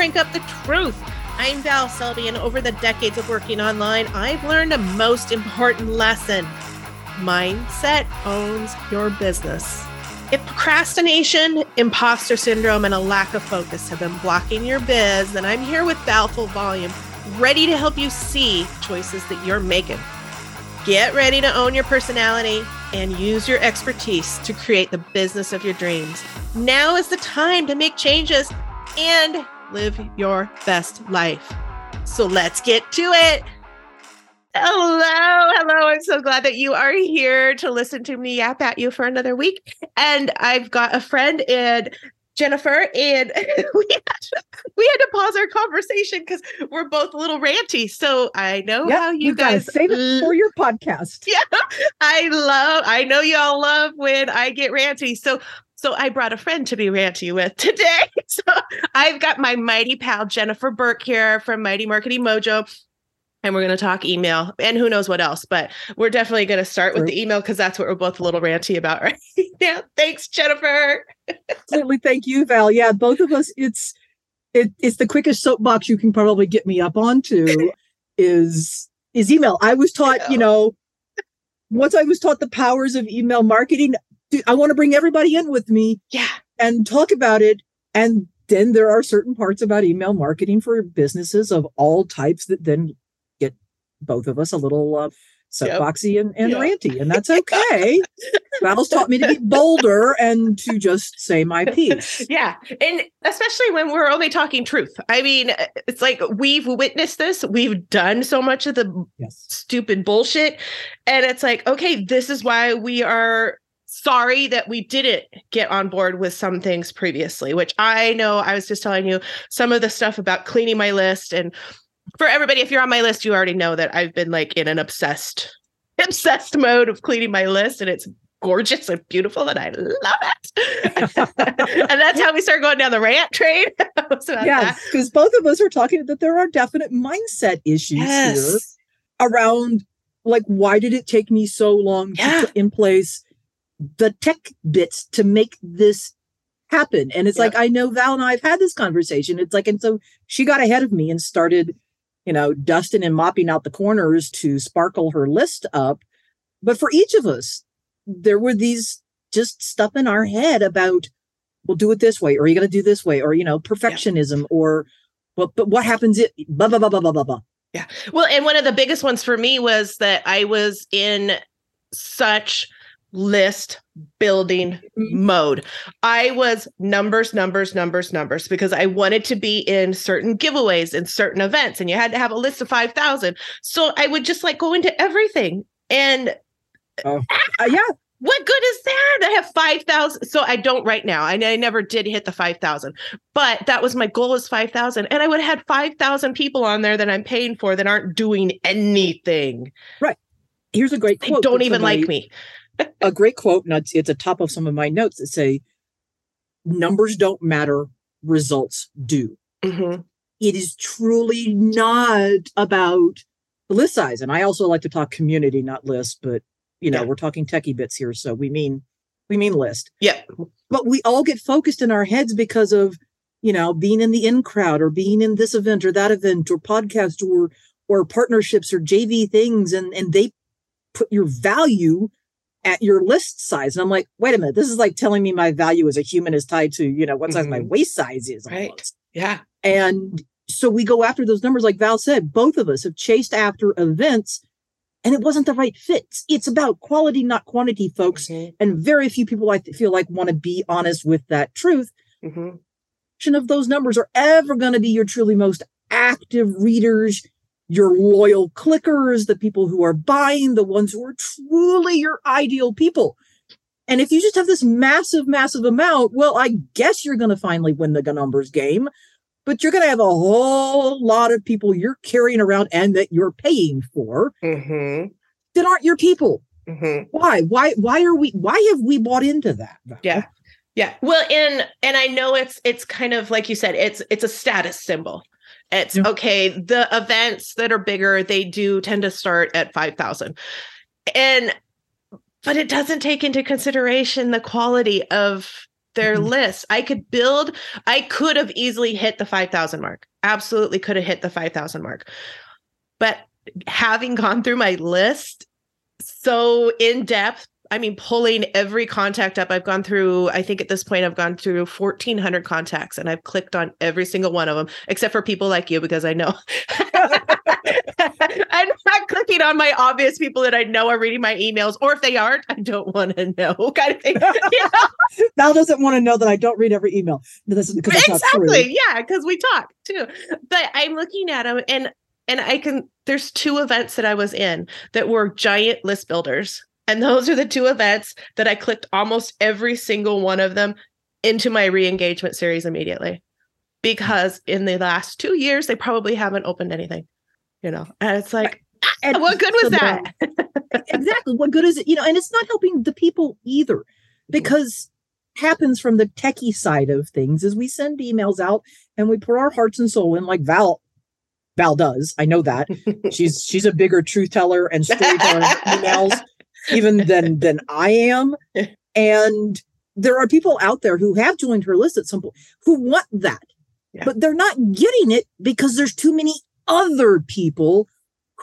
crank up the truth. I'm Val Selby, and over the decades of working online, I've learned a most important lesson mindset owns your business. If procrastination, imposter syndrome, and a lack of focus have been blocking your biz, then I'm here with Val Volume, ready to help you see choices that you're making. Get ready to own your personality and use your expertise to create the business of your dreams. Now is the time to make changes and live your best life. So let's get to it. Hello, hello. I'm so glad that you are here to listen to me yap at you for another week. And I've got a friend in Jennifer, and we had to, we had to pause our conversation because we're both a little ranty. So I know Yep, how you guys save it for your podcast. yeah, I love. I know y'all love when I get ranty. So, so I brought a friend to be ranty with today. So I've got my mighty pal Jennifer Burke here from Mighty Marketing Mojo. And we're going to talk email and who knows what else, but we're definitely going to start with the email because that's what we're both a little ranty about right now. Thanks, Jennifer. Absolutely. Thank you, Val. Yeah, both of us, it's it, it's the quickest soapbox you can probably get me up onto is is email. I was taught, you know, once I was taught the powers of email marketing, I want to bring everybody in with me Yeah. and talk about it. And then there are certain parts about email marketing for businesses of all types that then both of us a little uh, Yep. soapboxy and, and Yeah. ranty, and that's okay. Val's taught me to be bolder and to just say my piece. Yeah. And especially when we're only talking truth. I mean, it's like we've witnessed this, we've done so much of the Yes. stupid bullshit. And it's like, okay, this is why we are sorry that we didn't get on board with some things previously, which I know I was just telling you some of the stuff about cleaning my list. And for everybody, if you're on my list, you already know that I've been like in an obsessed, obsessed mode of cleaning my list. And it's gorgeous and beautiful and I love it. and that's how we start going down the rant train. Yes, because both of us are talking that there are definite mindset issues that. here around like why did it take me so long Yeah. to put in place the tech bits to make this happen? And it's like I know Val and I have had this conversation. It's like, and so she got ahead of me and started, you know, dusting and mopping out the corners to sparkle her list up. But for each of us, there were these just stuff in our head about we'll do it this way, or are you going to do this way, or you know, perfectionism, or well, but what happens it blah blah blah blah blah blah blah. Yeah. Well, and one of the biggest ones for me was that I was in such list building Mhm. mode. I was numbers, numbers, numbers, numbers because I wanted to be in certain giveaways and certain events, and you had to have a list of 5,000. So I would just like go into everything. And Uh, yeah, what good is that? I have 5,000. So I don't right now. I, I never did hit the 5,000, but that was my goal is 5,000. And I would have had 5,000 people on there that I'm paying for that aren't doing anything. Right. Here's a great They don't even like me. A great quote, and it's, it's a top of some of my notes that say, "Numbers don't matter, results do." Mhm. It is truly not about the list size, and I also like to talk community, not list. But you know, Yeah. we're talking techie bits here, so we mean we mean list. Yeah, but we all get focused in our heads because of you know being in the in crowd or being in this event or that event or podcast or or partnerships or jv things and and they put your value at your list size and i'm like wait a minute this is like telling me my value as a human is tied to you know what size my Mhm. waist size is Right. almost. Yeah. and so we go after those numbers like val said both of us have chased after events and it wasn't the right fit it's about quality not quantity folks Mhm. and very few people I feel like want to be honest with that truth. Mhm. Of those numbers are ever going to be your truly most active readers, your loyal clickers, the people who are buying, the ones who are truly your ideal people. And if you just have this massive, massive amount, well, I guess you're going to finally win the numbers game, but you're going to have a whole lot of people you're carrying around and that you're paying for Mhm. that aren't your people. Mhm. Why? Why? Why are we? Why have we bought into that? Yeah. Yeah. Well, and and I know it's it's kind of like you said, it's it's a status symbol. It's yeah. okay, the events that are bigger, they do tend to start at 5,000. And but it doesn't take into consideration the quality of their mm-hmm. list. I could build, I could have easily hit the 5,000 mark. Absolutely could have hit the 5,000 mark. But having gone through my list so in depth I mean, pulling every contact up. I've gone through, I think at this point, I've gone through 1,400 contacts and I've clicked on every single one of them, except for people like you, because I know I'm not clicking on my obvious people that I know are reading my emails, or if they aren't, I don't want to know kind of thing. Val doesn't want to know that I don't read every email. This is because exactly. Yeah, because we talk too. But I'm looking at them and and I can there's two events that I was in that were giant list builders and those are the two events that I clicked almost every single one of them into my re-engagement series immediately. Because in the last two years, they probably haven't opened anything, you know. And it's like, and what good was that? exactly. What good is it? You know, and it's not helping the people either mm-hmm. because happens from the techie side of things is we send emails out and we put our hearts and soul in like Val Val does. I know that. she's she's a bigger truth teller and storyteller emails even than than I am. And there are people out there who have joined her list at some point who want that, yeah. but they're not getting it because there's too many other people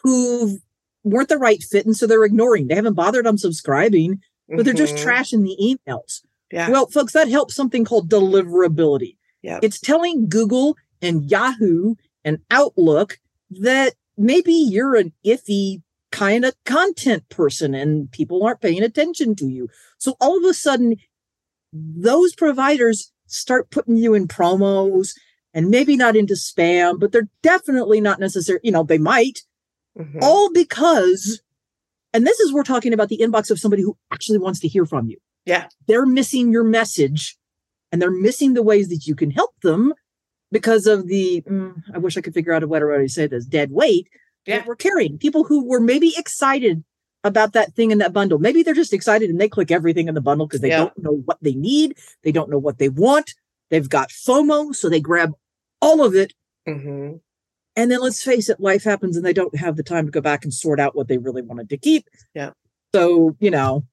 who weren't the right fit, and so they're ignoring. They haven't bothered unsubscribing, but they're just mm-hmm. trashing the emails. Yeah. Well, folks, that helps something called deliverability. Yeah. It's telling Google and Yahoo and Outlook that maybe you're an iffy kind of content person and people aren't paying attention to you. So all of a sudden, those providers start putting you in promos and maybe not into spam, but they're definitely not necessary. You know, they might mm-hmm. all because, and this is, we're talking about the inbox of somebody who actually wants to hear from you. Yeah. They're missing your message and they're missing the ways that you can help them because of the, mm, I wish I could figure out a better way to say this, dead weight yeah. that we're carrying. People who were maybe excited about that thing in that bundle. Maybe they're just excited and they click everything in the bundle because they yeah. don't know what they need. They don't know what they want. They've got FOMO, so they grab all of it. Mm-hmm. And then let's face it, life happens and they don't have the time to go back and sort out what they really wanted to keep. Yeah. So, you know,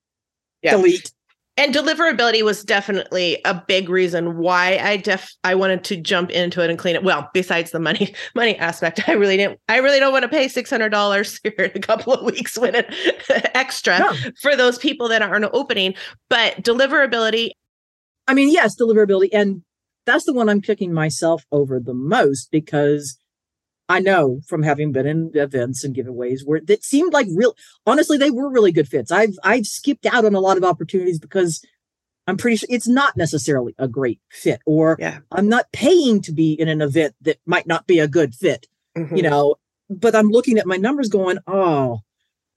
yeah. delete and deliverability was definitely a big reason why I def I wanted to jump into it and clean it. Well, besides the money money aspect, I really didn't. I really don't want to pay six hundred dollars here in a couple of weeks when it extra yeah. for those people that aren't opening. But deliverability. I mean, yes, deliverability, and that's the one I'm kicking myself over the most because I know from having been in events and giveaways where that seemed like real honestly they were really good fits. I've I've skipped out on a lot of opportunities because I'm pretty sure it's not necessarily a great fit or yeah. I'm not paying to be in an event that might not be a good fit. Mm-hmm. You know, but I'm looking at my numbers going, "Oh,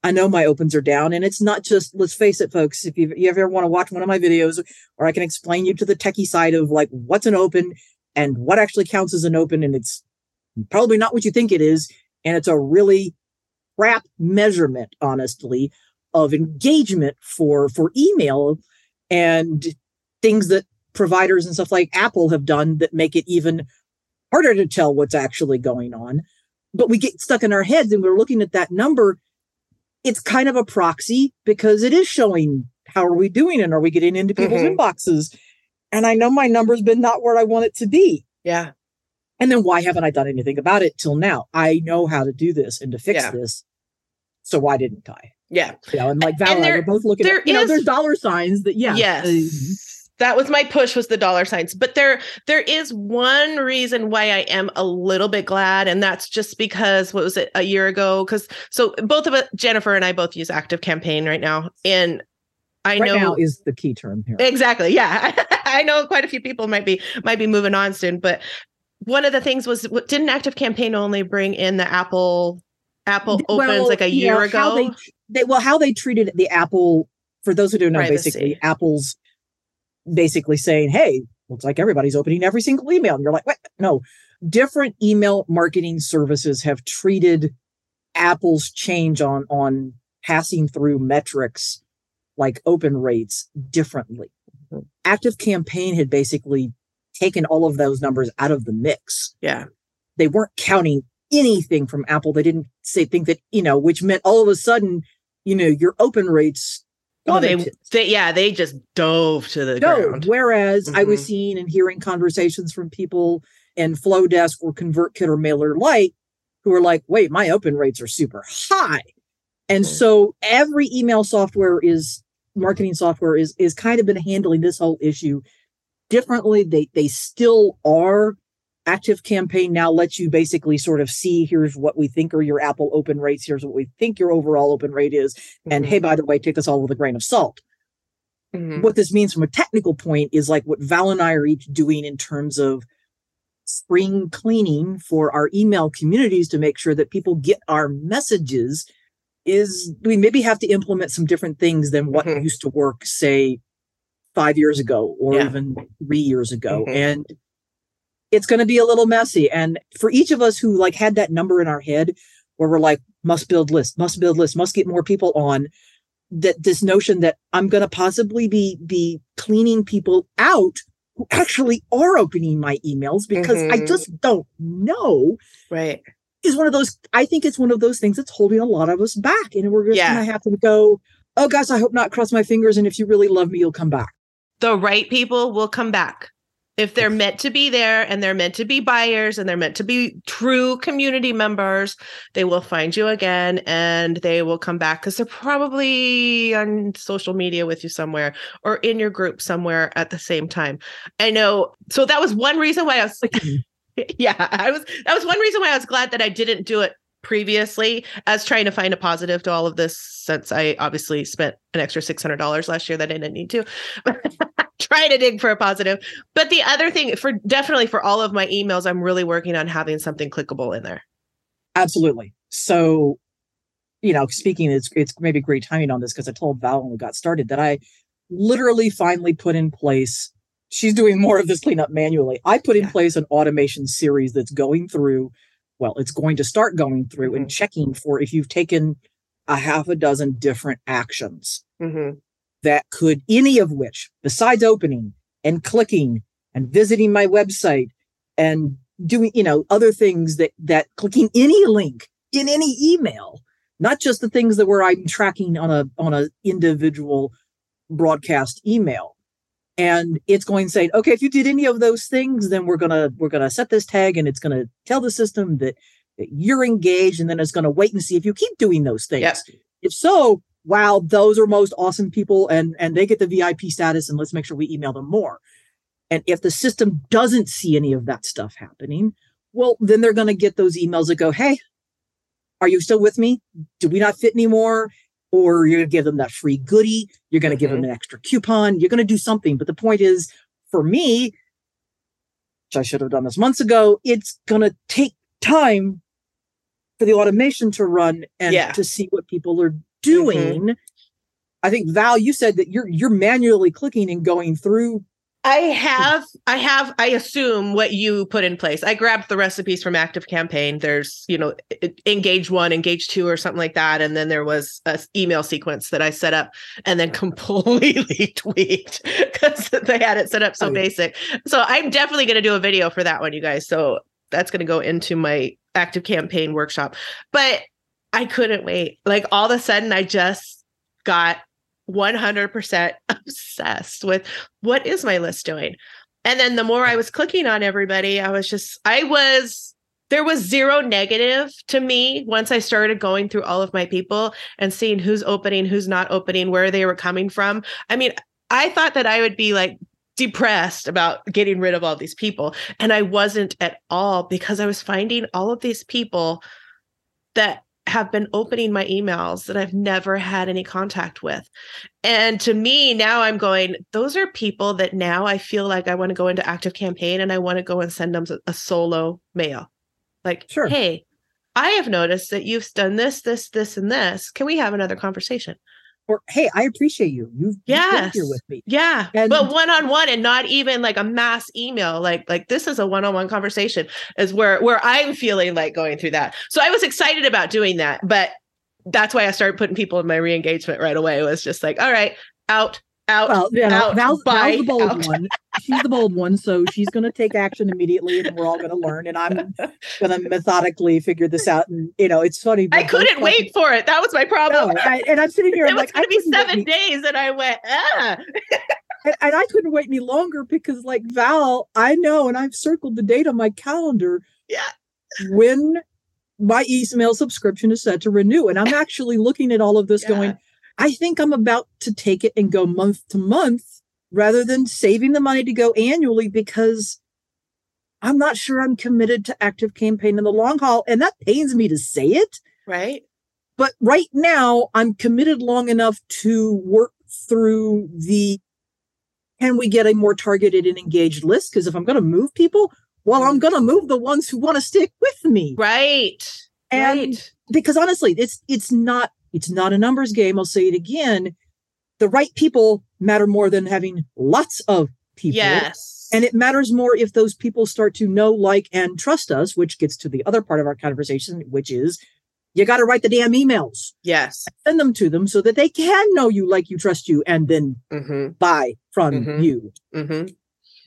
I know my opens are down. And it's not just, let's face it, folks, if you, you ever want to watch one of my videos, or I can explain you to the techie side of like what's an open and what actually counts as an open. And it's probably not what you think it is. And it's a really crap measurement, honestly, of engagement for for email and things that providers and stuff like Apple have done that make it even harder to tell what's actually going on. But we get stuck in our heads and we're looking at that number. It's kind of a proxy because it is showing how are we doing and are we getting into people's mm-hmm. inboxes? And I know my number's been not where I want it to be. Yeah. And then why haven't I done anything about it till now? I know how to do this and to fix yeah. this. So why didn't I? Yeah. You know, and like Val and, there, and I, we're both looking at, you is, know, there's dollar signs that, yeah. Yes. Uh, that was my push was the dollar signs but there there is one reason why i am a little bit glad and that's just because what was it a year ago because so both of us jennifer and i both use active campaign right now and I right know now is the key term here. Exactly. Yeah. I know quite a few people might be might be moving on soon, but one of the things was didn't active campaign only bring in the apple apple opens well, like a year know, ago? they, they, well how they treated the apple for those who don't know Privacy. basically apple's basically saying hey looks like everybody's opening every single email. And you're like what? No. Different email marketing services have treated apple's change on on passing through metrics like open rates differently. Mm-hmm. Active Campaign had basically taken all of those numbers out of the mix. Yeah. They weren't counting anything from Apple. They didn't say think that, you know, which meant all of a sudden, you know, your open rates Oh, they, they, yeah, they just dove to the dove. ground. Whereas mm-hmm. I was mm-hmm. seeing and hearing conversations from people in Flodesk or ConvertKit or MailerLite who are like, wait, my open rates are super high. And mm-hmm. so every email software is marketing software is is kind of been handling this whole issue differently. They they still are active campaign now lets you basically sort of see here's what we think are your apple open rates here's what we think your overall open rate is mm-hmm. and hey by the way take this all with a grain of salt mm-hmm. what this means from a technical point is like what val and i are each doing in terms of spring cleaning for our email communities to make sure that people get our messages is we maybe have to implement some different things than what mm-hmm. used to work say five years ago or yeah. even three years ago mm-hmm. and it's going to be a little messy. And for each of us who like had that number in our head where we're like, must build list, must build list, must get more people on that this notion that I'm going to possibly be, be cleaning people out who actually are opening my emails because mm-hmm. I just don't know. Right. Is one of those, I think it's one of those things that's holding a lot of us back. And we're just yeah. going to have to go, oh gosh, I hope not cross my fingers. And if you really love me, you'll come back. The right people will come back if they're meant to be there and they're meant to be buyers and they're meant to be true community members, they will find you again and they will come back because they're probably on social media with you somewhere or in your group somewhere at the same time. I know. So that was one reason why I was like, yeah, I was, that was one reason why I was glad that I didn't do it previously as trying to find a positive to all of this since I obviously spent an extra $600 last year that I didn't need to. trying to dig for a positive. But the other thing for definitely for all of my emails, I'm really working on having something clickable in there. Absolutely. So, you know, speaking, it's it's maybe great timing on this because I told Val when we got started that I literally finally put in place. She's doing more of this cleanup manually. I put in yeah. place an automation series that's going through. Well, it's going to start going through mm-hmm. and checking for if you've taken a half a dozen different actions. Mm-hmm that could, any of which, besides opening and clicking and visiting my website and doing, you know, other things that, that clicking any link in any email, not just the things that were I'm tracking on a, on a individual broadcast email. And it's going to say, okay, if you did any of those things, then we're going to, we're going to set this tag and it's going to tell the system that, that you're engaged. And then it's going to wait and see if you keep doing those things. Yep. If so, wow, those are most awesome people and, and they get the VIP status and let's make sure we email them more. And if the system doesn't see any of that stuff happening, well, then they're going to get those emails that go, Hey, are you still with me? Do we not fit anymore? Or you're going to give them that free goodie. You're going to mm-hmm. give them an extra coupon. You're going to do something. But the point is for me, which I should have done this months ago, it's going to take time for the automation to run and yeah. to see what people are doing. Mm-hmm. I think Val, you said that you're you're manually clicking and going through. I have, I have, I assume what you put in place. I grabbed the recipes from Active Campaign. There's, you know, engage one, engage two, or something like that, and then there was a email sequence that I set up and then completely tweaked because they had it set up so oh, basic. So I'm definitely going to do a video for that one, you guys. So that's going to go into my Active Campaign workshop. But I couldn't wait. Like all of a sudden, I just got 100% obsessed with what is my list doing? And then the more I was clicking on everybody, I was just, I was, there was zero negative to me once I started going through all of my people and seeing who's opening, who's not opening, where they were coming from. I mean, I thought that I would be like depressed about getting rid of all these people. And I wasn't at all because I was finding all of these people that have been opening my emails that I've never had any contact with. And to me, now I'm going, those are people that now I feel like I want to go into active campaign and I want to go and send them a solo mail. Like, sure. hey, I have noticed that you've done this, this, this, and this. Can we have another conversation? Or hey, I appreciate you. You've yes. here with me. Yeah. And but one on one and not even like a mass email. Like like this is a one on one conversation is where where I'm feeling like going through that. So I was excited about doing that, but that's why I started putting people in my re-engagement right away. It was just like, all right, out, out. Well, yeah, out, Val's, Val's the bold out. one. She's the bold one, so she's going to take action immediately, and we're all going to learn. And I'm going to methodically figure this out. And you know, it's funny. I couldn't wait for it. That was my No, problem. I, and I'm sitting here. it I'm was like, going to be seven days, and I went, ah. and, and I couldn't wait any longer because, like Val, I know, and I've circled the date on my calendar. Yeah. When my email subscription is set to renew, and I'm actually looking at all of this, Yeah. going, I think I'm about to take it and go month to month rather than saving the money to go annually because I'm not sure I'm committed to active campaign in the long haul, and that pains me to say it Right? but right now i'm committed long enough to work through the can we get a more targeted and engaged list because if i'm going to move people well i'm going to move the ones who want to stick with me Right. and right. because honestly it's it's not it's not a numbers game i'll say it again the right people matter more than having lots of people Yes. and it matters more if those people start to know, like, and trust us, which gets to the other part of our conversation, which is you got to write the damn emails, yes. send them to them so that they can know you, like you, trust you, and then Mm-hmm. buy from Mhm. you. Mm-hmm.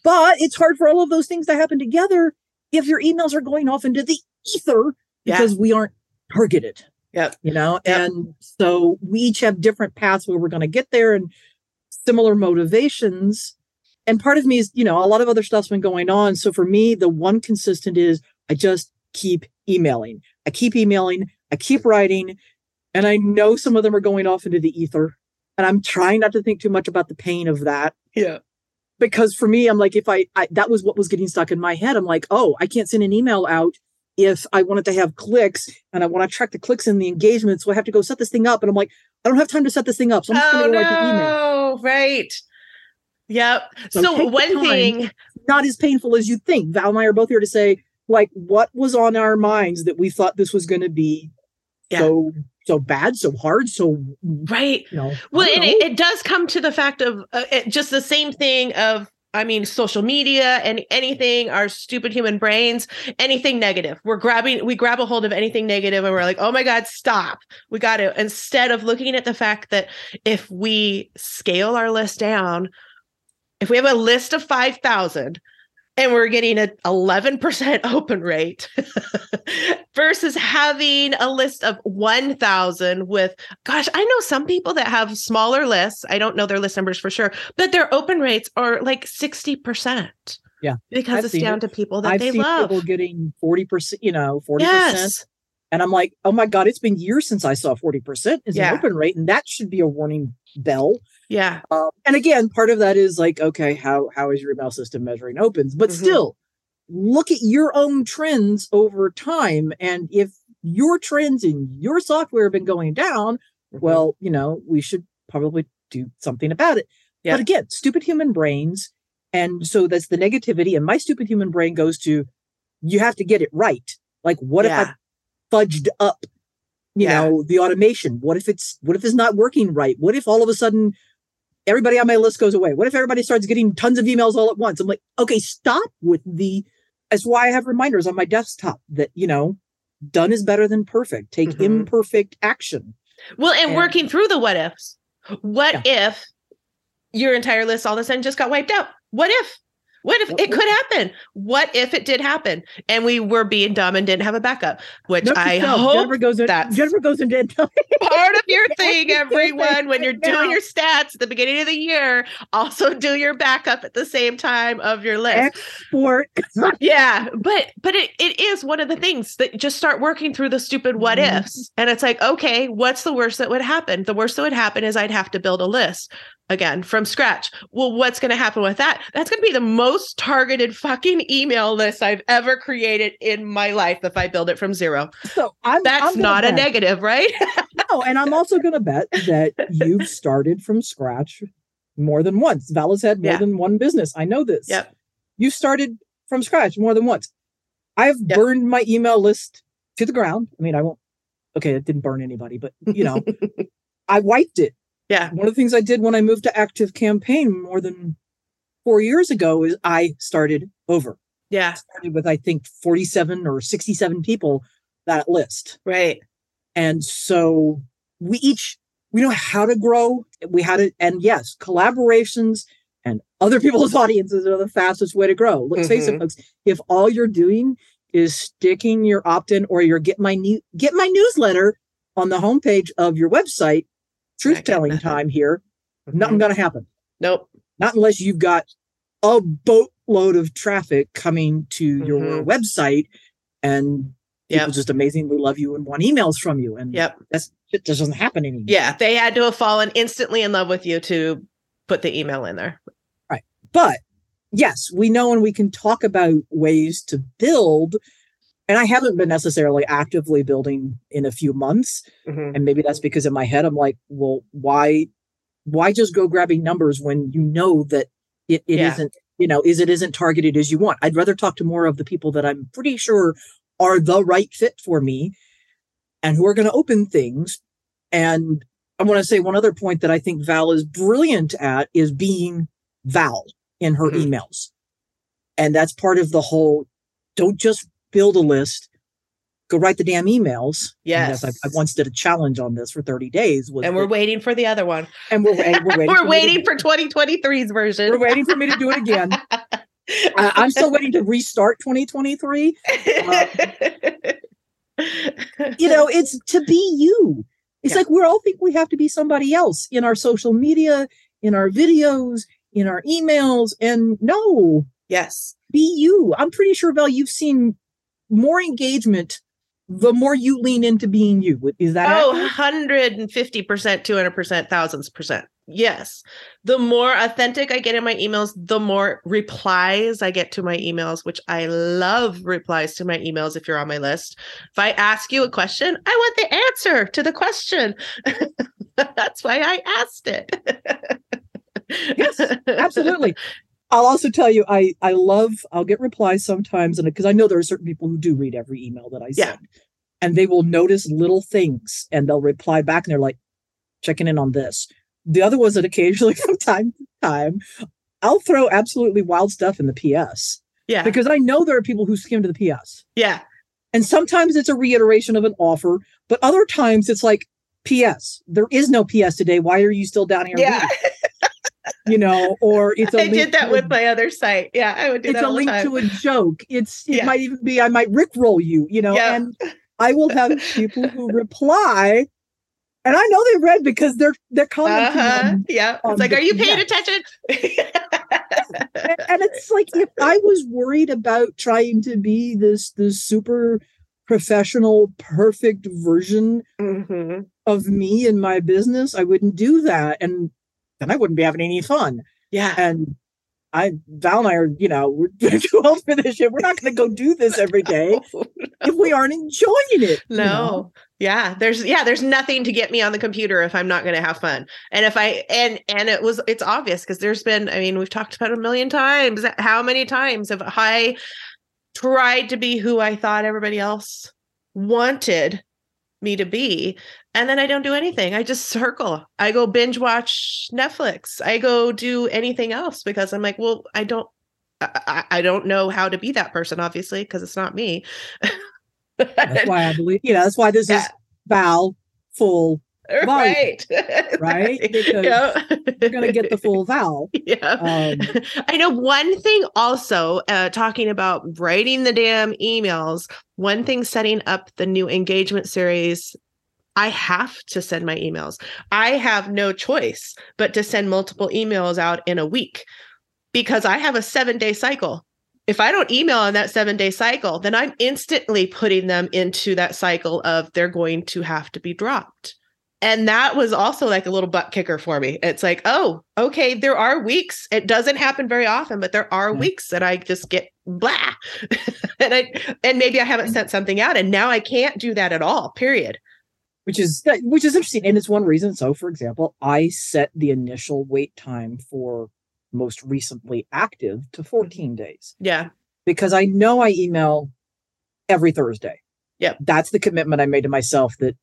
But it's hard for all of those things to happen together if your emails are going off into the ether Yeah. because we aren't targeted. Yep. You know, Yep. and so we each have different paths where we're going to get there and similar motivations. And part of me is, you know, a lot of other stuff's been going on. So for me, the one consistent is I just keep emailing. I keep emailing. I keep writing. And I know some of them are going off into the ether. And I'm trying not to think too much about the pain of that Yeah. because for me, I'm like, if I, I that was what was getting stuck in my head. I'm like, oh, I can't send an email out if I wanted to have clicks and I want to track the clicks and the engagement. So I have to go set this thing up. And I'm like, I don't have time to set this thing up. So I'm just Oh going to go write the email. no! Right. Yep. So So, one time. thing, Not as painful as you think. Val and I are both here to say, like, what was on our minds that we thought this was going to be Yeah. so so bad, so hard, so right? you know. Well, and it, it does come to the fact of uh, it, just the same thing of. I mean, social media and anything, our stupid human brains, anything negative. We're grabbing, we grab a hold of anything negative and we're like, oh my God, stop. We got to, instead of looking at the fact that if we scale our list down, if we have a list of 5,000 and we're getting an 11% open rate versus having a list of 1,000 with, gosh, I know some people that have smaller lists. I don't know their list numbers for sure, but their open rates are like 60%. Yeah, Because I've it's down it. to people that I've they love. people getting 40%, you know, 40%. Yes. And I'm like, oh my God, it's been years since I saw 40% as Yeah. an open rate. And that should be a warning bell. Yeah. Um, and again, part of that is like, okay, how how is your email system measuring opens? But Mhm. still, look at your own trends over time. And if your trends in your software have been going down, Mhm. well, you know, we should probably do something about it. Yeah. But again, stupid human brains. And so that's the negativity. And my stupid human brain goes to, you have to get it right. Like, what if I fudged up, you Yeah. know, the automation? What if it's, what if it's not working right? What if all of a sudden everybody on my list goes away? What if everybody starts getting tons of emails all at once? I'm like, okay, stop with the, that's why I have reminders on my desktop that, you know, done is better than perfect. Take Mhm. imperfect action. Well, and And- working through the what ifs. What if your entire list all of a sudden just got wiped out? What if? What if it could happen? What if it did happen and we were being dumb and didn't have a backup? Which Note I hope Jennifer goes in, that's- Jennifer goes into part of your thing, everyone. When you're doing your stats at the beginning of the year, also do your backup at the same time of your list. export. Yeah, but but it, it is one of the things that just start working through the stupid what Mhm. ifs. And it's like, okay, what's the worst that would happen? The worst that would happen is I'd have to build a list again from scratch. Well, what's going to happen with that? That's going to be the most targeted fucking email list I've ever created in my life if I build it from zero. So I'm That's I'm not a negative, right? No, and I'm also going to bet that you've started from scratch more than once. Val has had more Yeah. than one business. I know this. Yep. You started from scratch more than once. I've Yep. burned my email list to the ground. I mean, I won't. Okay, it didn't burn anybody, but you know, I wiped it. Yeah. One of the things I did when I moved to Active Campaign more than four years ago is I started over. Yeah. I Started with I think 47 or 67 people that list. Right. And so we each we know how to grow. We had it, and yes, collaborations and other people's audiences are the fastest way to grow. Let's face it, Mhm. folks. If all you're doing is sticking your opt-in or your get my new get my newsletter on the homepage of your website, truth telling time here, nothing Mhm. gonna happen. Nope. Not unless you've got a boatload of traffic coming to your Mhm. website and people Yep. just amazingly love you and want emails from you. And Yep. that's it just doesn't happen anymore. Yeah. They had to have fallen instantly in love with you to put the email in there. Right. But yes, we know and we can talk about ways to build. And I haven't been necessarily actively building in a few months. Mhm. And maybe that's because in my head I'm like, well, why why just go grabbing numbers when you know that it, it Yeah. not you know, is it isn't targeted as you want. I'd rather talk to more of the people that I'm pretty sure are the right fit for me and who are going to open things. And I want to say one other point that I think Val is brilliant at is being Val in her Mhm. emails. And that's part of the whole don't just build a list, go write the damn emails. And Yes. I, I once did a challenge on this for 30 days. Was And we're waiting for the other one. and we're, and we're waiting, We're for, waiting for 2023's version. we're waiting for me to do it again. I, I'm still waiting to restart 2023. You know, it's to be you. It's Yeah. like we all think we have to be somebody else in our social media, in our videos, in our emails. And no, yes. be you. I'm pretty sure, Val, you've seen more engagement the more you lean into being you. Is that Oh, accurate? 150%, 200%, thousands percent. Yes. The more authentic I get in my emails, the more replies I get to my emails, which I love replies to my emails if you're on my list. If I ask you a question, I want the answer to the question. That's why I asked it. Yes, absolutely. I'll also tell you, I I love. I'll get replies sometimes, and because I know there are certain people who do read every email that I Yeah. send, and they will notice little things, and they'll reply back, and they're like, checking in on this. The other was that occasionally, from time to time, I'll throw absolutely wild stuff in the PS Yeah. because I know there are people who skim to the PS, Yeah. and sometimes it's a reiteration of an offer, but other times it's like. P.S. There is no P.S. today. Why are you still down here? Yeah. Reading?" You know, or it's a I did that to a with my other site. Yeah. I would do it's a link time. to a joke. It's it Yeah. might even be I might rickroll you, you know, Yeah. and I will have people who reply, and I know they read because they're they're commenting. Uh-huh. on- Yeah. on It's like, the- are you paying yeah. attention? and, and it's like if I was worried about trying to be this this super professional, perfect version Mhm. of me in my business, I wouldn't do that, and then I wouldn't be having any fun. Yeah. And I, Val and I are, you know, we're too old for this shit. We're not going to go do this every day if we aren't enjoying it. you No. know? Yeah, there's yeah, there's nothing to get me on the computer if I'm not going to have fun. And if I and and it was it's obvious because there's been I mean, we've talked about a million times. How many times have I tried to be who I thought everybody else wanted me to be and then I don't do anything. I just circle. I go binge watch Netflix. I go do anything else because I'm like, well, I don't I, I don't know how to be that person obviously because it's not me. That's why I believe, you know, that's why this Yeah. is Val full. right right? Because yeah. You're going to get the full Val. yeah Um, i know one thing also uh, talking about writing the damn emails one thing setting up the new engagement series i have to send my emails i have no choice but to send multiple emails out in a week because i have a seven day cycle if i don't email on that seven day cycle then i'm instantly putting them into that cycle of they're going to have to be dropped and that was also like a little butt kicker for me. It's like, oh, okay, there are weeks. It doesn't happen very often, but there are Yeah. weeks that I just get blah. and I and maybe I haven't mm. sent something out and now I can't do that at all. Period. Which is which is interesting and it's one reason so for example i set the initial wait time for most recently active to 14 days Yeah. because i know i email every thursday Yep. that's the commitment i made to myself that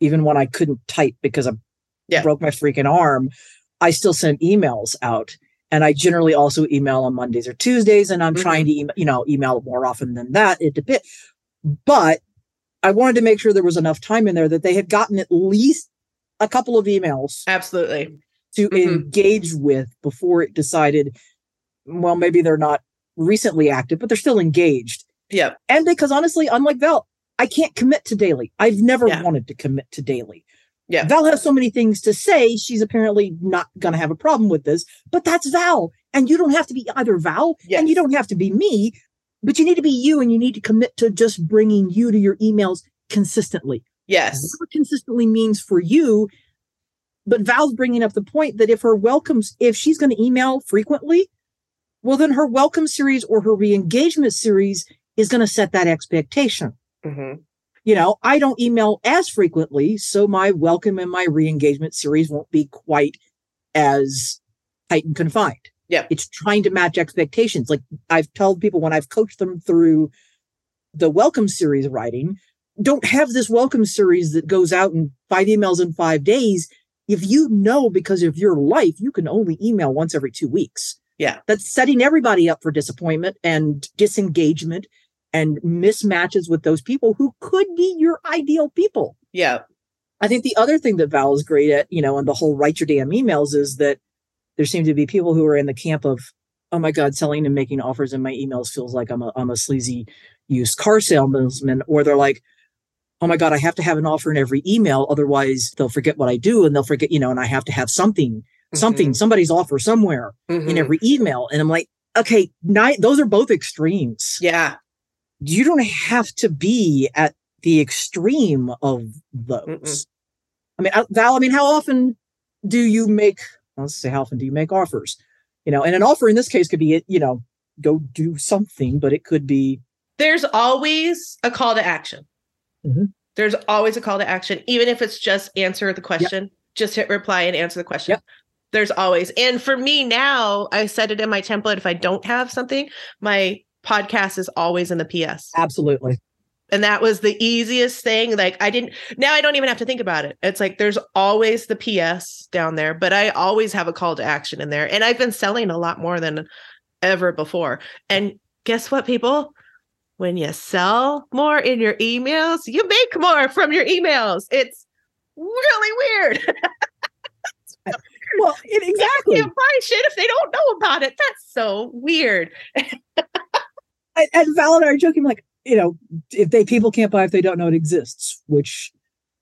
even when i couldn't type because i Yeah. broke my freaking arm i still send emails out and i generally also email on mondays or tuesdays and i'm Mhm. trying to email, you know email more often than that it depends but I wanted to make sure there was enough time in there that they had gotten at least a couple of emails Absolutely. to Mhm. engage with before it decided, well, maybe they're not recently active, but they're still engaged. Yeah. And because honestly, unlike Val, I can't commit to daily. I've never Yeah. wanted to commit to daily. Yeah. Val has so many things to say. She's apparently not going to have a problem with this, but that's Val. And you don't have to be either Val and you don't have to be me, but you need to be you and you need to commit to just bringing you to your emails consistently. Yes. Whatever consistently means for you. But Val's bringing up the point that if her welcomes, if she's going to email frequently, well, then her welcome series or her re-engagement series is going to set that expectation. Mhm. You know, I don't email as frequently, so my welcome and my re-engagement series won't be quite as tight and confined. Yep. It's trying to match expectations. Like I've told people when I've coached them through the welcome series writing, don't have this welcome series that goes out in five emails in five days. If you know because of your life, you can only email once every two weeks. Yeah. That's setting everybody up for disappointment and disengagement and mismatches with those people who could be your ideal people. Yeah. I think the other thing that Val is great at, you know, and the whole write your damn emails is that there seem to be people who are in the camp of, oh my God, selling and making offers in my emails feels like I'm a I'm a sleazy used car salesman, or they're like, oh my God, I have to have an offer in every email, otherwise they'll forget what I do and they'll forget, you know, and I have to have something, something, somebody's offer somewhere Mhm. in every email. And I'm like, okay, ni- those are both extremes Yeah. you don't have to be at the extreme of those. Mm-mm. I mean, uh, Val, I mean, how often do you make, let's say, how often do you make offers? You know, and an offer in this case could be, you know, go do something, but it could be, There's always a call to action. Mhm. There's always a call to action, even if it's just answer the question, just hit reply and answer the question. Yep. There's always, and for me now, I set it in my template. If I don't have something, my podcast is always in the PS. absolutely. And that was the easiest thing. Like I didn't now I don't even have to think about it. It's like there's always the PS down there, but I always have a call to action in there. And I've been selling a lot more than ever before. And guess what, people? When you sell more in your emails, you make more from your emails. It's really weird. Well, it, exactly. you buy shit if they don't know about it. That's so weird. And, and Val and I are joking, like, you know, if they people can't buy if they don't know it exists, which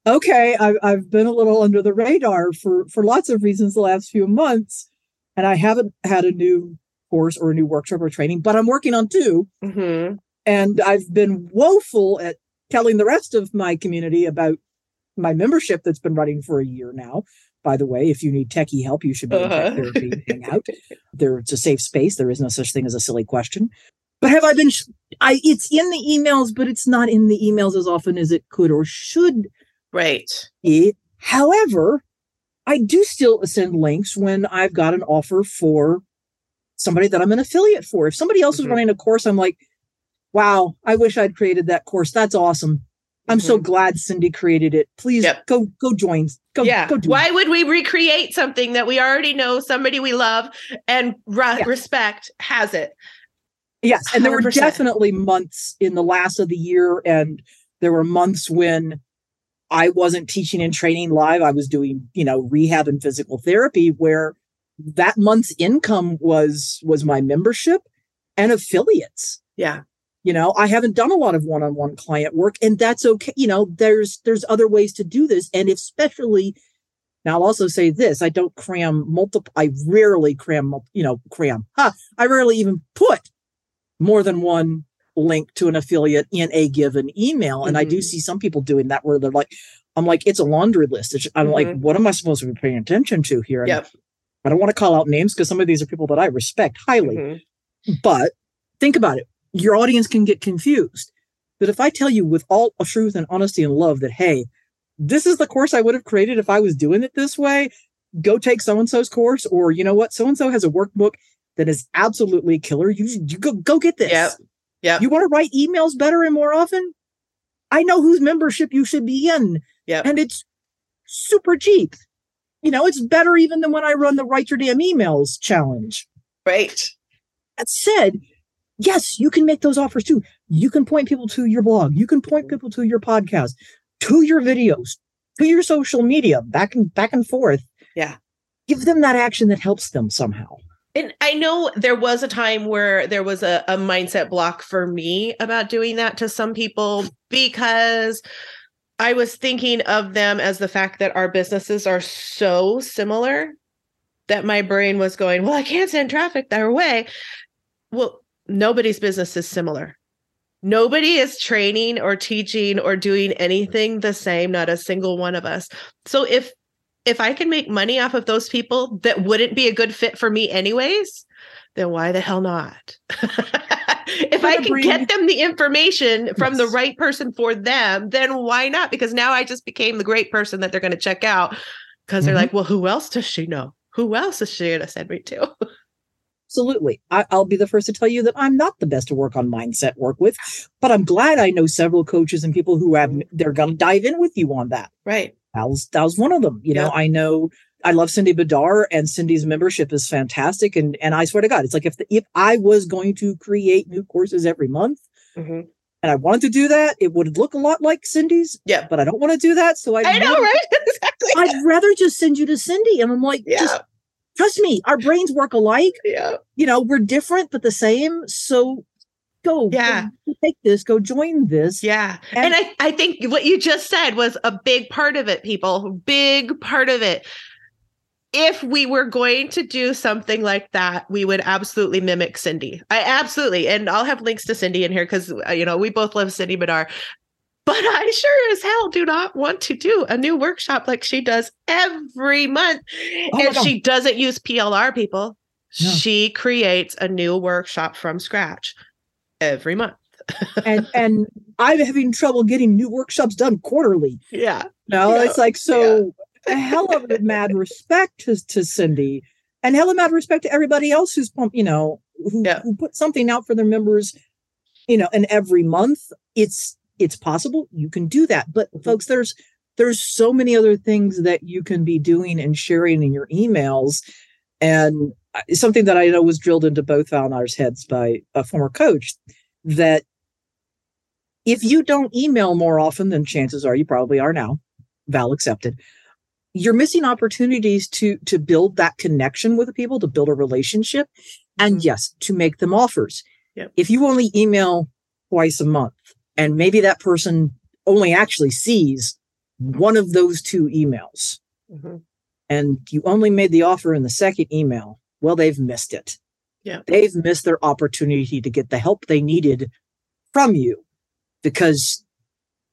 okay, I've I've been a little under the radar for for lots of reasons the last few months, and I haven't had a new course or a new workshop or training, but I'm working on two, Mhm. and I've been woeful at telling the rest of my community about my membership that's been running for a year now. By the way, if you need techie help, you should be in Uh-huh. tech therapy hang out. There, it's a safe space. There is no such thing as a silly question. But have I been? sh- I it's in the emails, but it's not in the emails as often as it could or should Right. be. However, I do still send links when I've got an offer for somebody that I'm an affiliate for. If somebody else is Mhm. running a course, I'm like, wow, I wish I'd created that course. That's awesome. I'm so glad Cindy created it. Please Yep. go go join. Go yeah. go do Why would we recreate something that we already know somebody we love and re- Yeah. respect has it? Yes, and there were 100%. definitely months in the last of the year, and there were months when I wasn't teaching and training live. I was doing, you know, rehab and physical therapy, where that month's income was was my membership and affiliates. Yeah. You know, I haven't done a lot of one-on-one client work, and that's okay. You know, there's there's other ways to do this, and especially now, I'll also say this: I don't cram multiple. I rarely cram, you know, cram. Huh, I rarely even put more than one link to an affiliate in a given email, and I do Mhm. see some people doing that where they're like, "I'm like, it's a laundry list." It's- I'm like, Mhm. "What am I supposed to be paying attention to here?" And Yep. I don't want to call out names because some of these are people that I respect highly. Mhm. But think about it. Your audience can get confused. But if I tell you with all of truth and honesty and love that, hey, this is the course I would have created if I was doing it this way, go take so and so's course, or you know what, so and so has a workbook that is absolutely killer. You, you go go get this. Yeah. Yep. You want to write emails better and more often? I know whose membership you should be in, Yep. and it's super cheap. You know, it's better even than when I run the write your damn emails challenge. Right. That said, yes, you can make those offers too. You can point people to your blog. You can point people to your podcast, to your videos, to your social media, back and back and forth. Yeah. Give them that action that helps them somehow. And I know there was a time where there was a, a mindset block for me about doing that to some people because I was thinking of them as the fact that our businesses are so similar that my brain was going, well, I can't send traffic their way. Well, nobody's business is similar. Nobody is training or teaching or doing anything the same, not a single one of us. So if if I can make money off of those people that wouldn't be a good fit for me anyways, then why the hell not? if I can get them the information from yes. the right person for them, then why not? Because now I just became the great person that they're going to check out because mm-hmm. they're like, well, who else does she know? Who else is she going to send me to? Absolutely. I, will be the first to tell you that I'm not the best to work on mindset work with, but I'm glad I know several coaches and people who have, they're going to dive in with you on that. Right. That was, that was one of them. You yeah. know, I know I love Cindy Bidar and Cindy's membership is fantastic. And, and I swear to God, it's like if, the, if I was going to create new courses every month, mm-hmm and I wanted to do that, it would look a lot like Cindy's. Yeah. But I don't want to do that. So I'd I know, rather, right? exactly. I'd rather just send you to Cindy. And I'm like, yeah. just trust me, our brains work alike. Yeah. You know, we're different but the same. So go. Yeah. Go take this, go join this. Yeah. And, and I, I think what you just said was a big part of it, people. Big part of it. If we were going to do something like that, we would absolutely mimic Cindy. I absolutely, and I'll have links to Cindy in here because uh, you know we both love Cindy Bidar but I sure as hell do not want to do a new workshop like she does every month. Oh and she doesn't use PLR people. No. She creates a new workshop from scratch every month. and and I'm having trouble getting new workshops done quarterly. Yeah. No, yeah. it's like so yeah. hell of a mad respect to, to Cindy and hell of a mad respect to everybody else who's pump, you know, who, yeah. who put something out for their members, you know, and every month it's it's possible you can do that but mm-hmm. folks there's there's so many other things that you can be doing and sharing in your emails and something that i know was drilled into both val and i's heads by a former coach that if you don't email more often than chances are you probably are now val accepted you're missing opportunities to to build that connection with the people to build a relationship and mm-hmm. yes to make them offers yep. if you only email twice a month and maybe that person only actually sees one of those two emails. Mm-hmm. And you only made the offer in the second email. Well, they've missed it. Yeah. They've missed their opportunity to get the help they needed from you because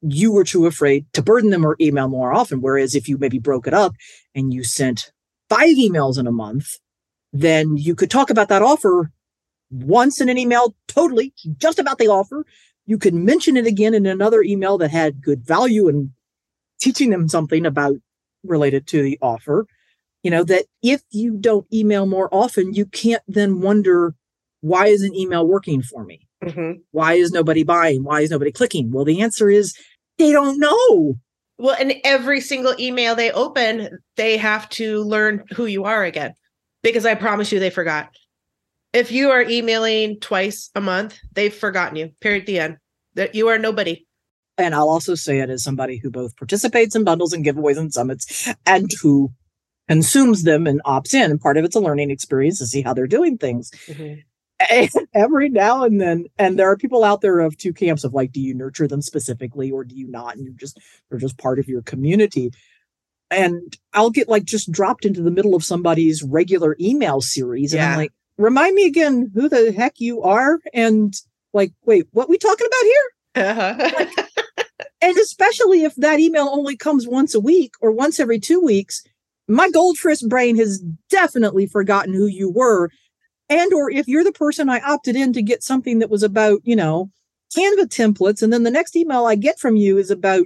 you were too afraid to burden them or email more often. Whereas if you maybe broke it up and you sent five emails in a month, then you could talk about that offer once in an email, totally just about the offer you could mention it again in another email that had good value and teaching them something about related to the offer. You know, that if you don't email more often, you can't then wonder, why isn't email working for me? Mm-hmm. Why is nobody buying? Why is nobody clicking? Well, the answer is they don't know. Well, and every single email they open, they have to learn who you are again because I promise you they forgot if you are emailing twice a month, they've forgotten you. Period. The end. That you are nobody. And I'll also say it as somebody who both participates in bundles and giveaways and summits and who consumes them and opts in. And part of it's a learning experience to see how they're doing things. Mm-hmm. And every now and then, and there are people out there of two camps of like, do you nurture them specifically or do you not? And you're just, they're just part of your community and I'll get like just dropped into the middle of somebody's regular email series. And yeah. I'm like, remind me again who the heck you are and like wait what we talking about here uh-huh. like, and especially if that email only comes once a week or once every two weeks my goldfish brain has definitely forgotten who you were and or if you're the person i opted in to get something that was about you know canva templates and then the next email i get from you is about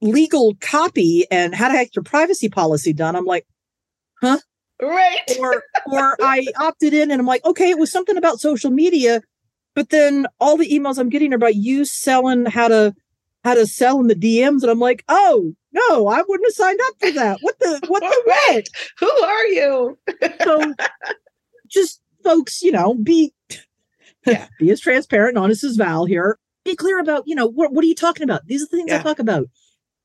legal copy and how to have your privacy policy done i'm like huh Right. or or I opted in and I'm like, okay, it was something about social media, but then all the emails I'm getting are about you selling how to how to sell in the DMs, and I'm like, oh no, I wouldn't have signed up for that. What the what the right? Who are you? so just folks, you know, be yeah. be as transparent and honest as Val here. Be clear about, you know, what what are you talking about? These are the things yeah. I talk about.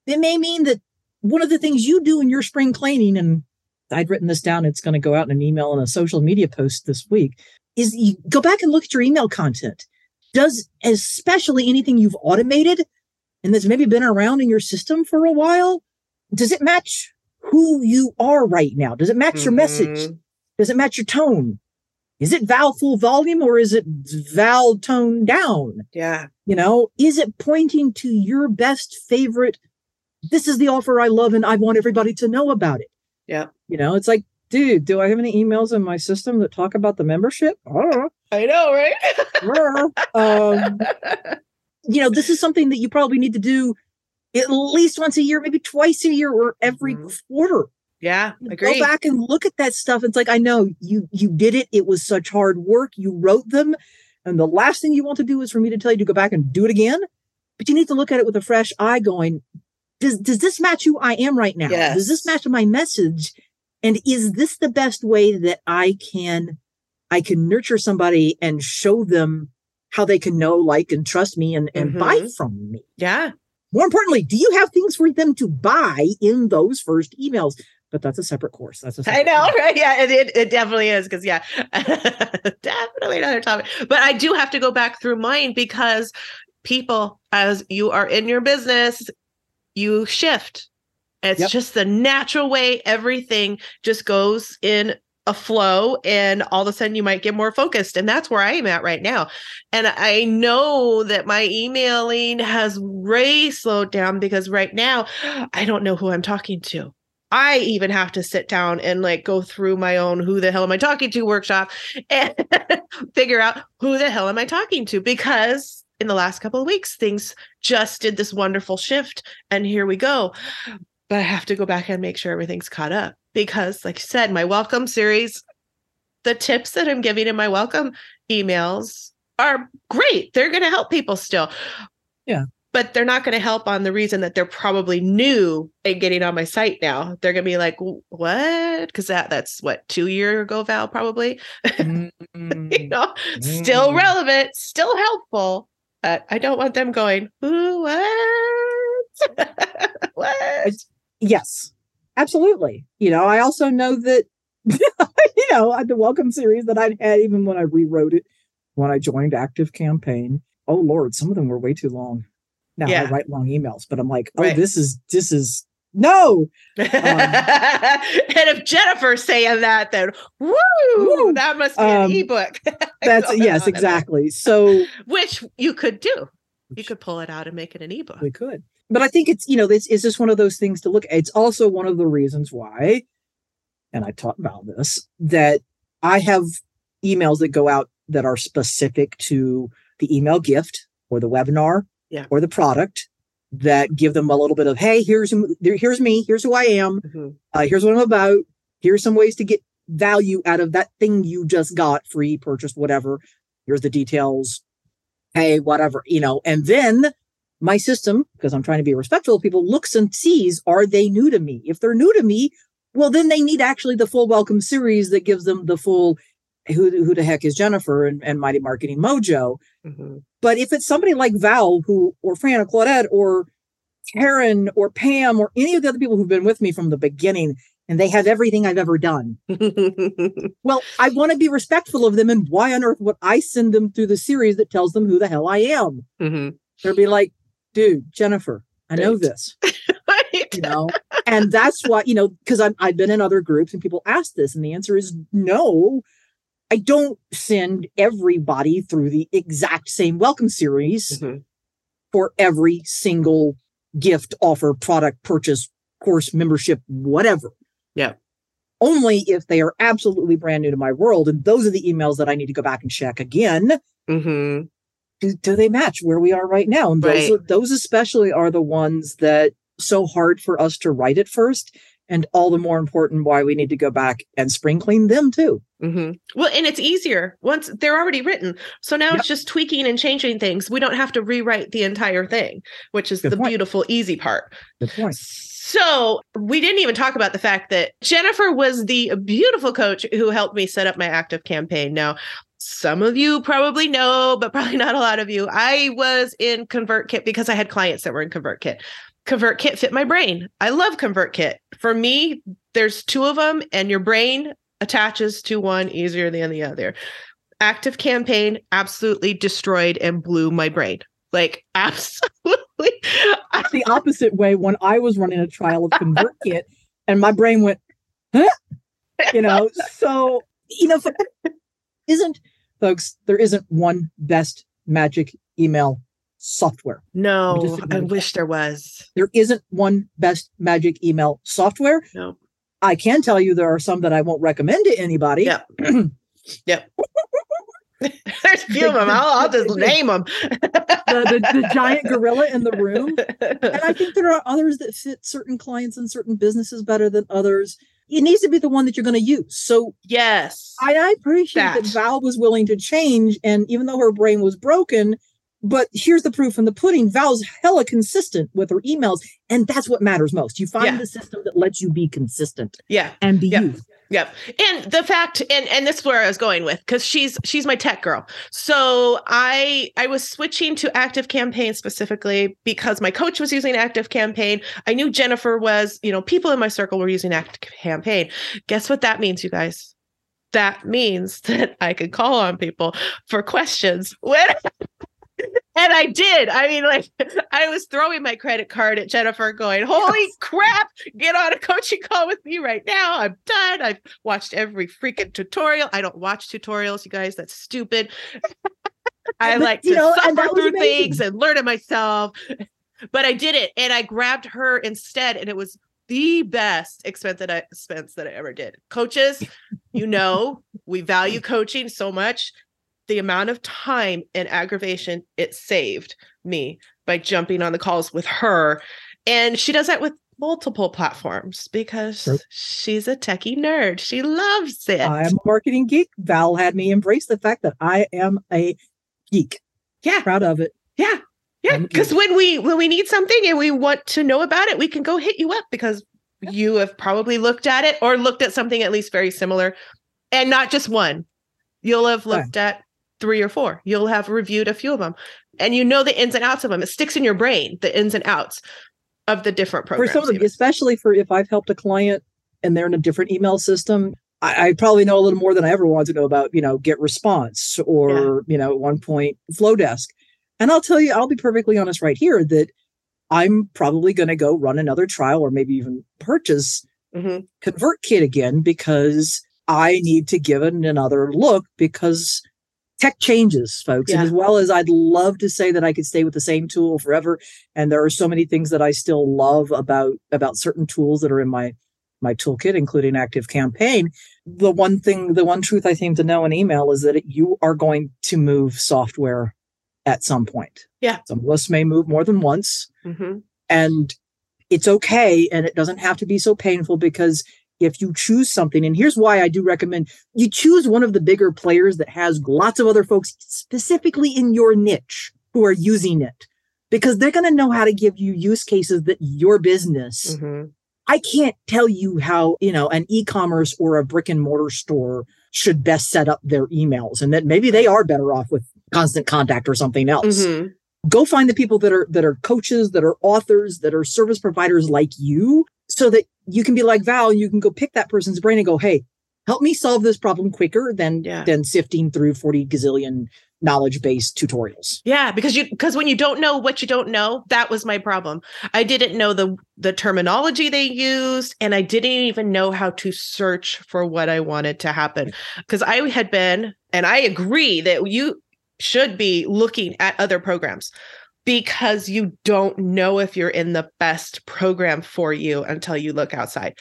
It may mean that one of the things you do in your spring cleaning, and I'd written this down, it's going to go out in an email and a social media post this week, is you go back and look at your email content. Does especially anything you've automated and that's maybe been around in your system for a while, does it match who you are right now? Does it match mm-hmm. your message? Does it match your tone? Is it Val full volume or is it Val tone down? Yeah. You know, is it pointing to your best favorite? This is the offer I love and I want everybody to know about it. Yeah. You know, it's like, dude, do I have any emails in my system that talk about the membership? I, I know, right? um, you know, this is something that you probably need to do at least once a year, maybe twice a year or every mm-hmm. quarter. Yeah, agree. Go back and look at that stuff. It's like I know you you did it. It was such hard work. You wrote them, and the last thing you want to do is for me to tell you to go back and do it again. But you need to look at it with a fresh eye, going, does does this match who I am right now? Yes. Does this match my message? And is this the best way that I can I can nurture somebody and show them how they can know, like, and trust me and, and mm-hmm. buy from me? Yeah. More importantly, do you have things for them to buy in those first emails? but that's a separate course. That's a separate I know, course. right? Yeah, it, it, it definitely is because yeah, definitely another topic. But I do have to go back through mine because people, as you are in your business, you shift. It's yep. just the natural way everything just goes in a flow and all of a sudden you might get more focused and that's where i am at right now. And i know that my emailing has way slowed down because right now i don't know who i'm talking to. I even have to sit down and like go through my own who the hell am I talking to workshop and figure out who the hell am I talking to because in the last couple of weeks things just did this wonderful shift and here we go. But I have to go back and make sure everything's caught up because like you said my welcome series the tips that I'm giving in my welcome emails are great. They're going to help people still. Yeah but they're not going to help on the reason that they're probably new and getting on my site now. They're going to be like, "What?" Because that that's what two year ago, Val probably. Mm-hmm. you know, mm-hmm. still relevant, still helpful, but I don't want them going, "Ooh, what? what?" Yes, absolutely. You know, I also know that you know the welcome series that I had even when I rewrote it when I joined Active Campaign. Oh Lord, some of them were way too long. Now yeah. I write long emails, but I'm like, oh, right. this is this is no. Um, and if Jennifer's saying that, then woo, woo that must be um, an ebook. that's yes, exactly. So which you could do. You could pull it out and make it an ebook. We could. But I think it's, you know, this is just one of those things to look at. It's also one of the reasons why, and I talked about this, that I have emails that go out that are specific to the email gift or the webinar yeah. or the product that give them a little bit of, hey, here's here's me, here's who I am, mm-hmm. uh, here's what I'm about, here's some ways to get value out of that thing you just got, free, purchased, whatever. Here's the details. Hey, whatever, you know, and then my system, because I'm trying to be respectful of people, looks and sees, are they new to me? If they're new to me, well, then they need actually the full welcome series that gives them the full who, who the heck is Jennifer and, and Mighty Marketing Mojo. Mm-hmm. But if it's somebody like Val who or Fran or Claudette or Karen or Pam or any of the other people who've been with me from the beginning and they have everything I've ever done. well, I want to be respectful of them and why on earth would I send them through the series that tells them who the hell I am? Mm-hmm. They'll be like, dude, Jennifer, I know this. right. You know, and that's why, you know, because I've been in other groups and people ask this, and the answer is no. I don't send everybody through the exact same welcome series mm-hmm. for every single gift, offer, product, purchase, course, membership, whatever. Yeah. Only if they are absolutely brand new to my world. And those are the emails that I need to go back and check again. Mm-hmm. Do, do, they match where we are right now? And those, right. those especially are the ones that so hard for us to write at first and all the more important why we need to go back and spring clean them too. Mm-hmm. Well, and it's easier once they're already written. So now yep. it's just tweaking and changing things. We don't have to rewrite the entire thing, which is Good the point. beautiful, easy part. Good point. So we didn't even talk about the fact that Jennifer was the beautiful coach who helped me set up my Active Campaign. Now, some of you probably know, but probably not a lot of you. I was in ConvertKit because I had clients that were in ConvertKit. ConvertKit fit my brain. I love ConvertKit. For me, there's two of them, and your brain attaches to one easier than the other. Active Campaign absolutely destroyed and blew my brain. Like absolutely. the opposite way when I was running a trial of ConvertKit and my brain went, huh? You know, so you know, isn't folks, there isn't one best magic email software. No, I wish there was. There isn't one best magic email software. No. I can tell you there are some that I won't recommend to anybody. Yep. yep. There's a few of them. I'll, I'll just name them. the, the, the, giant gorilla in the room. And I think there are others that fit certain clients and certain businesses better than others. It needs to be the one that you're going to use. So, yes, I, I appreciate that. that Val was willing to change. And even though her brain was broken, but here's the proof in the pudding. Val's hella consistent with her emails, and that's what matters most. You find yeah. the system that lets you be consistent. Yeah. And be yeah. used. Yep. And the fact and and this is where I was going with cuz she's she's my tech girl. So I I was switching to Active Campaign specifically because my coach was using Active Campaign. I knew Jennifer was, you know, people in my circle were using Active Campaign. Guess what that means you guys? That means that I could call on people for questions when and I did. I mean, like, I was throwing my credit card at Jennifer, going, Holy crap, get on a coaching call with me right now. I'm done. I've watched every freaking tutorial. I don't watch tutorials, you guys. That's stupid. I but, like to know, suffer through things and learn it myself. But I did it and I grabbed her instead, and it was the best expense that I expense that I ever did. Coaches, you know, we value coaching so much the amount of time and aggravation it saved me by jumping on the calls with her. And she does that with multiple platforms because sure. she's a techie nerd. She loves it. I'm a marketing geek. Val had me embrace the fact that I am a geek. Yeah. Proud of it. Yeah. Yeah. Because when we when we need something and we want to know about it, we can go hit you up because yeah. you have probably looked at it or looked at something at least very similar. And not just one. You'll have looked right. at three or four. You'll have reviewed a few of them and you know the ins and outs of them. It sticks in your brain, the ins and outs of the different programs. For some of them, especially for if I've helped a client and they're in a different email system, I, I, probably know a little more than I ever wanted to know about, you know, GetResponse or, yeah. you know, at one point Flodesk. And I'll tell you, I'll be perfectly honest right here that I'm probably going to go run another trial or maybe even purchase mm-hmm. ConvertKit again because I need to give it another look because tech changes, folks. Yeah. And as well as I'd love to say that I could stay with the same tool forever, and there are so many things that I still love about about certain tools that are in my my toolkit, including Active Campaign. The one thing, the one truth I seem to know in email is that it, you are going to move software at some point. Yeah, some of us may move more than once, mm-hmm. and it's okay, and it doesn't have to be so painful because if you choose something, and here's why I do recommend you choose one of the bigger players that has lots of other folks specifically in your niche who are using it because they're going to know how to give you use cases that your business. Mm-hmm. I can't tell you how, you know, an e-commerce or a brick and mortar store should best set up their emails and that maybe they are better off with Constant Contact or something else. Mm-hmm. Go find the people that are that are coaches, that are authors, that are service providers like you so that you can be like Val, you can go pick that person's brain and go, hey, help me solve this problem quicker than yeah. than sifting through 40 gazillion knowledge based tutorials. Yeah, because you because when you don't know what you don't know, that was my problem. I didn't know the the terminology they used and I didn't even know how to search for what I wanted to happen. Because I had been and I agree that you should be looking at other programs because you don't know if you're in the best program for you until you look outside.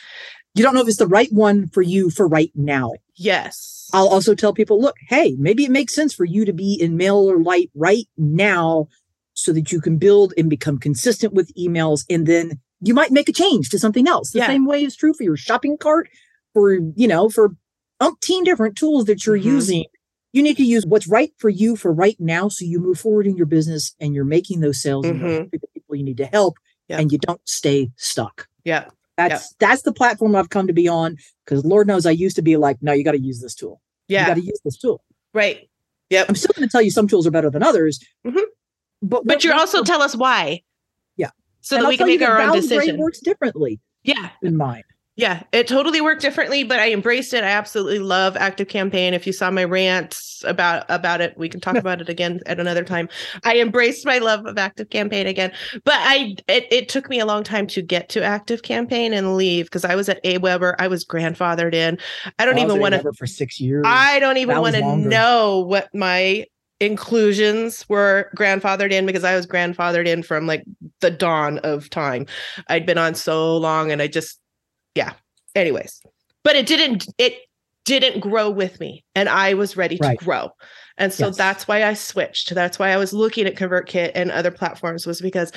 You don't know if it's the right one for you for right now. Yes. I'll also tell people look, hey, maybe it makes sense for you to be in MailerLite right now so that you can build and become consistent with emails. And then you might make a change to something else. The yeah. same way is true for your shopping cart, for, you know, for umpteen different tools that you're mm-hmm. using you need to use what's right for you for right now so you move forward in your business and you're making those sales mm-hmm. and the people you need to help yep. and you don't stay stuck yeah that's yep. that's the platform i've come to be on because lord knows i used to be like no you got to use this tool yeah you got to use this tool right yeah i'm still going to tell you some tools are better than others mm-hmm. but but you also tell us why yeah so And that I'll we can make our own decision. works differently Yeah, than mine. Yeah, it totally worked differently, but I embraced it. I absolutely love Active Campaign. If you saw my rants about about it, we can talk about it again at another time. I embraced my love of Active Campaign again, but I it, it took me a long time to get to Active Campaign and leave because I was at AWeber. I was grandfathered in. I don't I even want to. For six years. I don't even want to know what my inclusions were grandfathered in because I was grandfathered in from like the dawn of time. I'd been on so long and I just yeah. Anyways, but it didn't it didn't grow with me and I was ready to grow. And so Yes. that's why I switched. That's why I was looking at ConvertKit and other platforms was because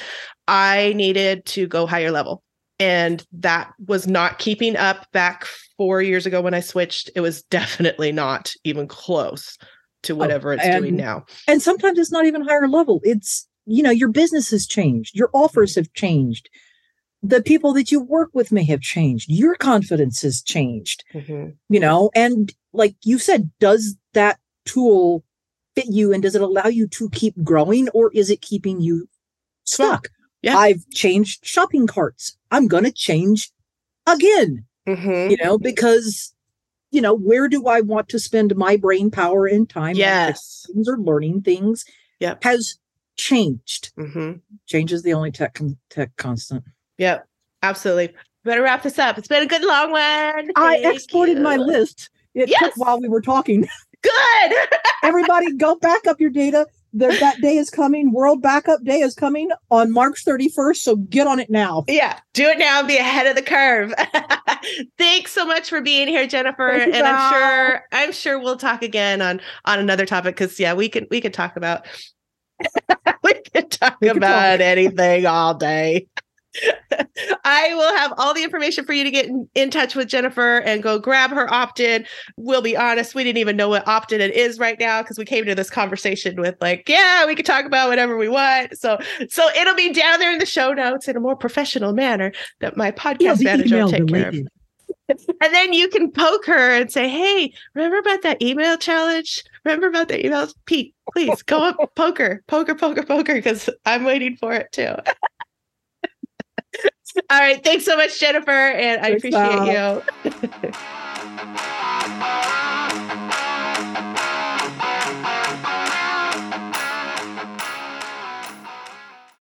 I needed to go higher level. And that was not keeping up back four years ago when I switched. It was definitely not even close to oh, whatever it's doing now. and sometimes it's not even higher level it's you know your business has changed your offers have changed the people that you work with may have changed your confidence has changed Mhm. you know and like you said does that tool fit you and does it allow you to keep growing or is it keeping you stuck Yeah. i've changed shopping carts i'm going to change again Mhm. you know because you know where do i want to spend my brain power and time Yes. things or learning things yeah has changed hmm change is the only tech tech constant Yep. Absolutely. Better wrap this up. It's been a good long one. i Thank exported my list it Yes. took while we were talking Good. everybody go back up your data there, that day is coming world backup day is coming on march 31st so get on it now yeah. Do it now and be ahead of the curve. Thanks so much for being here, Jennifer. You, and I'm sure I'm sure we'll talk again on on another topic because yeah, we can we can talk about we can talk We about talk. anything all day. I will have all the information for you to get in, in touch with Jennifer and go grab her opt-in. We'll be honest, we didn't even know what opt-in it is right now because we came to this conversation with like, yeah, we can talk about whatever we want. So so it'll be down there in the show notes in a more professional manner that my podcast manager will take care of. And then you can poke her and say, Hey, remember about that email challenge? Remember about the emails? Pete, please go up, poker, poker, poker, poker, because I'm waiting for it too. All right. Thanks so much, Jennifer. And I appreciate you.